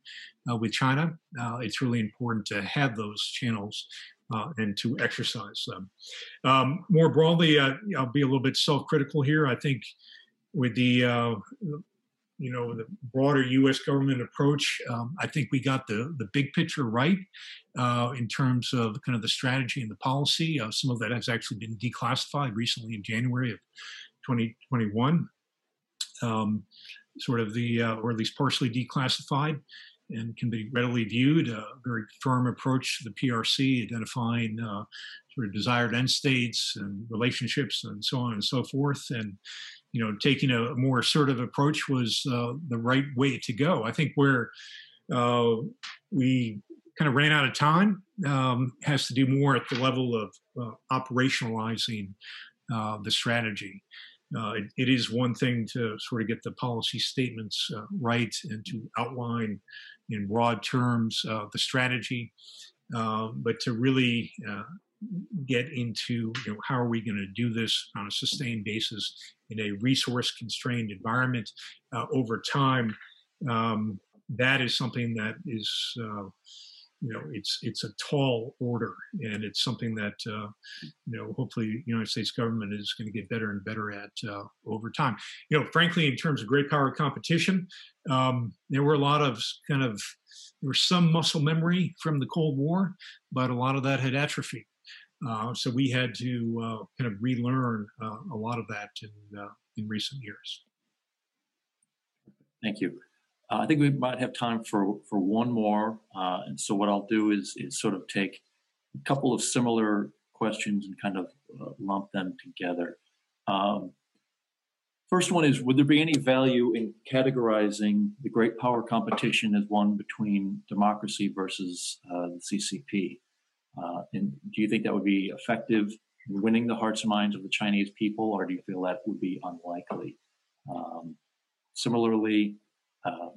uh, with China. Uh, it's really important to have those channels uh, and to exercise them. Um, more broadly, uh, I'll be a little bit self-critical here. I think with the uh, you know the broader U.S. government approach, um, I think we got the the big picture right uh, in terms of kind of the strategy and the policy. Uh, some of that has actually been declassified recently in January of 2021. Um, sort of the uh, or at least partially declassified and can be readily viewed. A very firm approach to the PRC, identifying uh, sort of desired end states and relationships and so on and so forth. And you know, taking a more assertive approach was uh, the right way to go. I think where uh, we kind of ran out of time um, has to do more at the level of uh, operationalizing uh, the strategy. Uh, it, it is one thing to sort of get the policy statements uh, right and to outline in broad terms the strategy, but to really get into you know, how are we going to do this on a sustained basis in a resource constrained environment uh, over time. Um, that is something that is uh, you know it's it's a tall order and it's something that uh, you know hopefully the united states government is going to get better and better at uh, over time you know frankly in terms of great power competition um, there were a lot of kind of there was some muscle memory from the cold war but a lot of that had atrophied uh, so we had to uh, kind of relearn uh, a lot of that in uh, in recent years thank you uh, I think we might have time for for one more, and so what I'll do is is sort of take a couple of similar questions and kind of lump them together. Um, first one is: Would there be any value in categorizing the great power competition as one between democracy versus the CCP? Uh, and do you think that would be effective in winning the hearts and minds of the Chinese people, or do you feel that would be unlikely? Um, similarly, uh,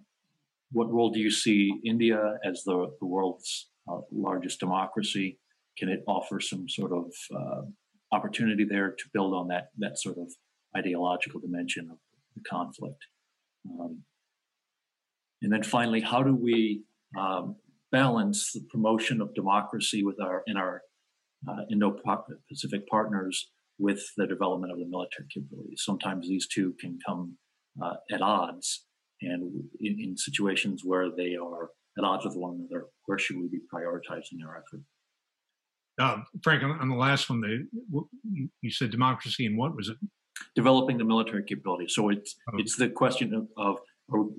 what role do you see India as the, the world's uh, largest democracy? Can it offer some sort of uh, opportunity there to build on that that sort of ideological dimension of the conflict? Um, and then finally, how do we um, balance the promotion of democracy with our in our uh, Indo-Pacific partners with the development of the military capabilities? Sometimes these two can come uh, at odds, and in, in, situations where they are at odds with one another, where should we be prioritizing our effort? Uh, Frank, on, on, the last one, the, you said democracy and what was it? Developing the military capability. So it's oh. it's the question of, of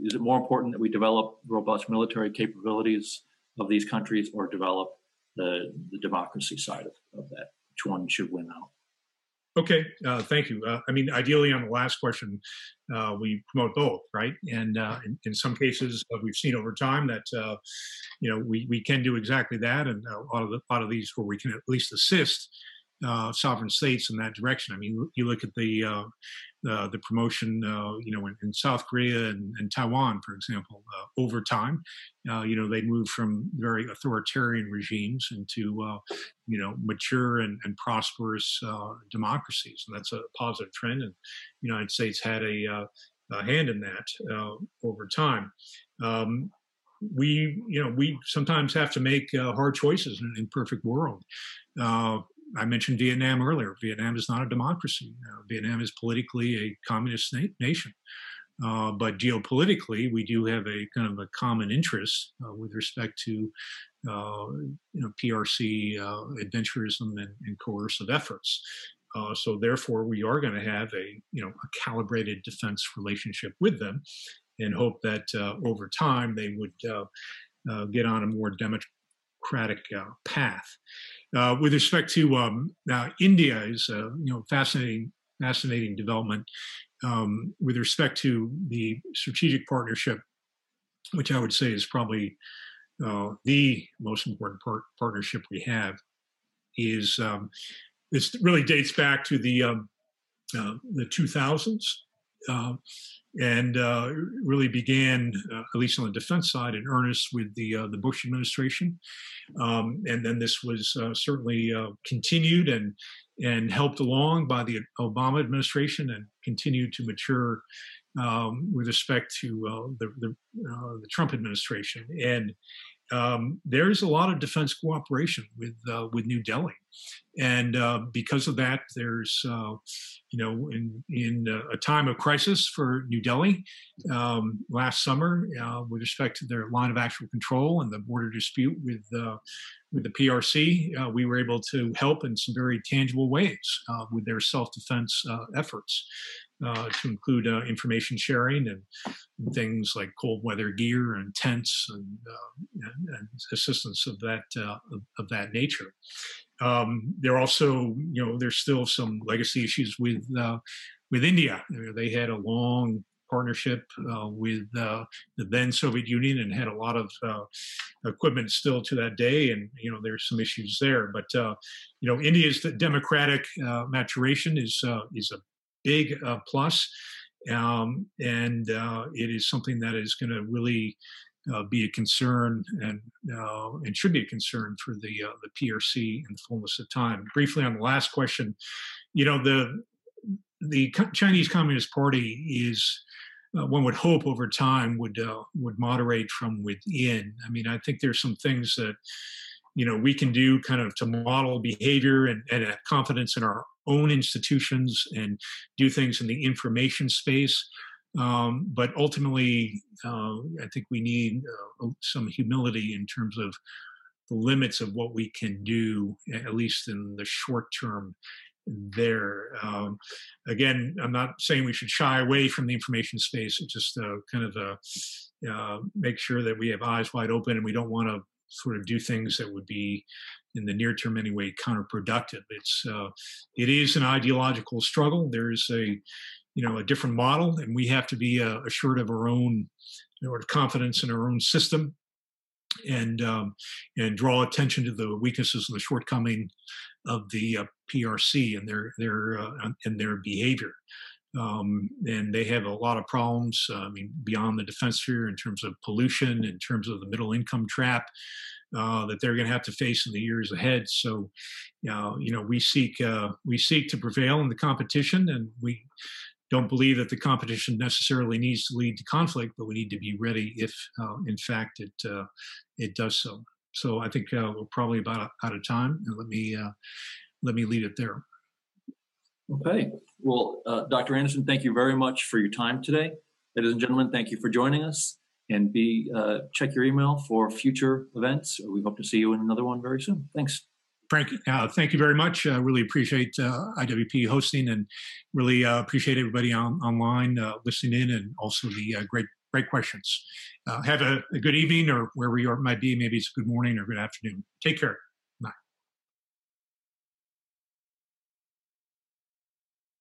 is it more important that we develop robust military capabilities of these countries or develop the, the democracy side of, of that? Which one should win out? Okay, uh, thank you. Uh, I mean, ideally, on the last question, uh, we promote both, right? And uh, in, in, some cases, uh, we've seen over time that uh, you know we, we can do exactly that, and lot of the, a lot of these where we can at least assist uh, sovereign states in that direction. I mean, you look at the uh, uh, the promotion, uh, you know, in, in, South Korea and, and, Taiwan, for example, uh, over time, uh, you know, they moved from very authoritarian regimes into, you know, mature and, and prosperous democracies, and that's a positive trend. And the United States had a, a hand in that over time. Um, we, you know, we sometimes have to make hard choices in an imperfect world. Uh, I mentioned Vietnam earlier. Vietnam is not a democracy. Uh, Vietnam is politically a communist na- nation. Uh, but geopolitically, we do have a kind of a common interest uh, with respect to uh, you know, PRC uh, adventurism and, and, coercive efforts. Uh, so therefore, we are going to have a you know a calibrated defense relationship with them, and hope that over time they would get on a more democratic path. Uh, with respect to um, uh, India, is a you know fascinating fascinating development. Um, with respect to the strategic partnership, which I would say is probably uh, the most important part- partnership we have, is um, this really dates back to the um, uh, the 2000s. Uh, and uh, really began, uh, at least on the defense side, in earnest with the uh, the Bush administration, um, and then this was uh, certainly uh, continued and and helped along by the Obama administration and continued to mature um, with respect to uh, the the, the, Trump administration. And um, there's a lot of defense cooperation with uh, with New Delhi, and uh, because of that, there's uh, you know in in a time of crisis for New Delhi um, last summer uh, with respect to their line of actual control and the border dispute with uh, with the PRC, uh, we were able to help in some very tangible ways with their self defense efforts uh, to include uh, information sharing and, and, things like cold weather gear and tents and, uh, and, and assistance of that uh, of, of, that nature. Um, there also, you know, there's still some legacy issues with uh, with India. They had a long partnership uh, with the then Soviet Union and had a lot of equipment still to that day. And you know, there's some issues there. But you know, India's democratic maturation is is a big uh, plus. Um, and uh, it is something that is going to really uh, be a concern and uh, and should be a concern for the uh, the PRC in the fullness of time. Briefly on the last question, you know the the Chinese Communist Party is uh, one would hope over time would would moderate from within. I mean, I think there's some things that you know we can do kind of to model behavior and, and confidence in our own institutions and do things in the information space. Um, but ultimately, uh, I think we need uh, some humility in terms of the limits of what we can do, at least in the short term. There, um, again, I'm not saying we should shy away from the information space. It's just uh, kind of a, uh, make sure that we have eyes wide open and we don't want to sort of do things that would be in the near term anyway counterproductive it's uh, it is an ideological struggle there's a you know a different model and we have to be uh, assured of our own sort of confidence in our own system and um, and draw attention to the weaknesses and the shortcoming of the uh, PRC and their their uh, and their behavior. Um, and they have a lot of problems. Uh, I mean, beyond the defense sphere, in terms of pollution, in terms of the middle income trap uh, that they're going to have to face in the years ahead. So, uh, you know, we seek uh, we seek to prevail in the competition, and we don't believe that the competition necessarily needs to lead to conflict, but we need to be ready if, uh, in fact, it uh, it does so. So, I think we're probably about out of time, and let me let me leave it there. Okay. Well, uh, Dr. Anderson, thank you very much for your time today. Ladies and gentlemen, thank you for joining us. And be uh, check your email for future events. We hope to see you in another one very soon. Thanks. Frank, uh, thank you very much. Uh, really appreciate uh, IWP hosting and really uh, appreciate everybody on, online uh, listening in and also the uh, great great questions. have a, a, good evening or wherever you are, might be. Maybe it's good morning or good afternoon. Take care.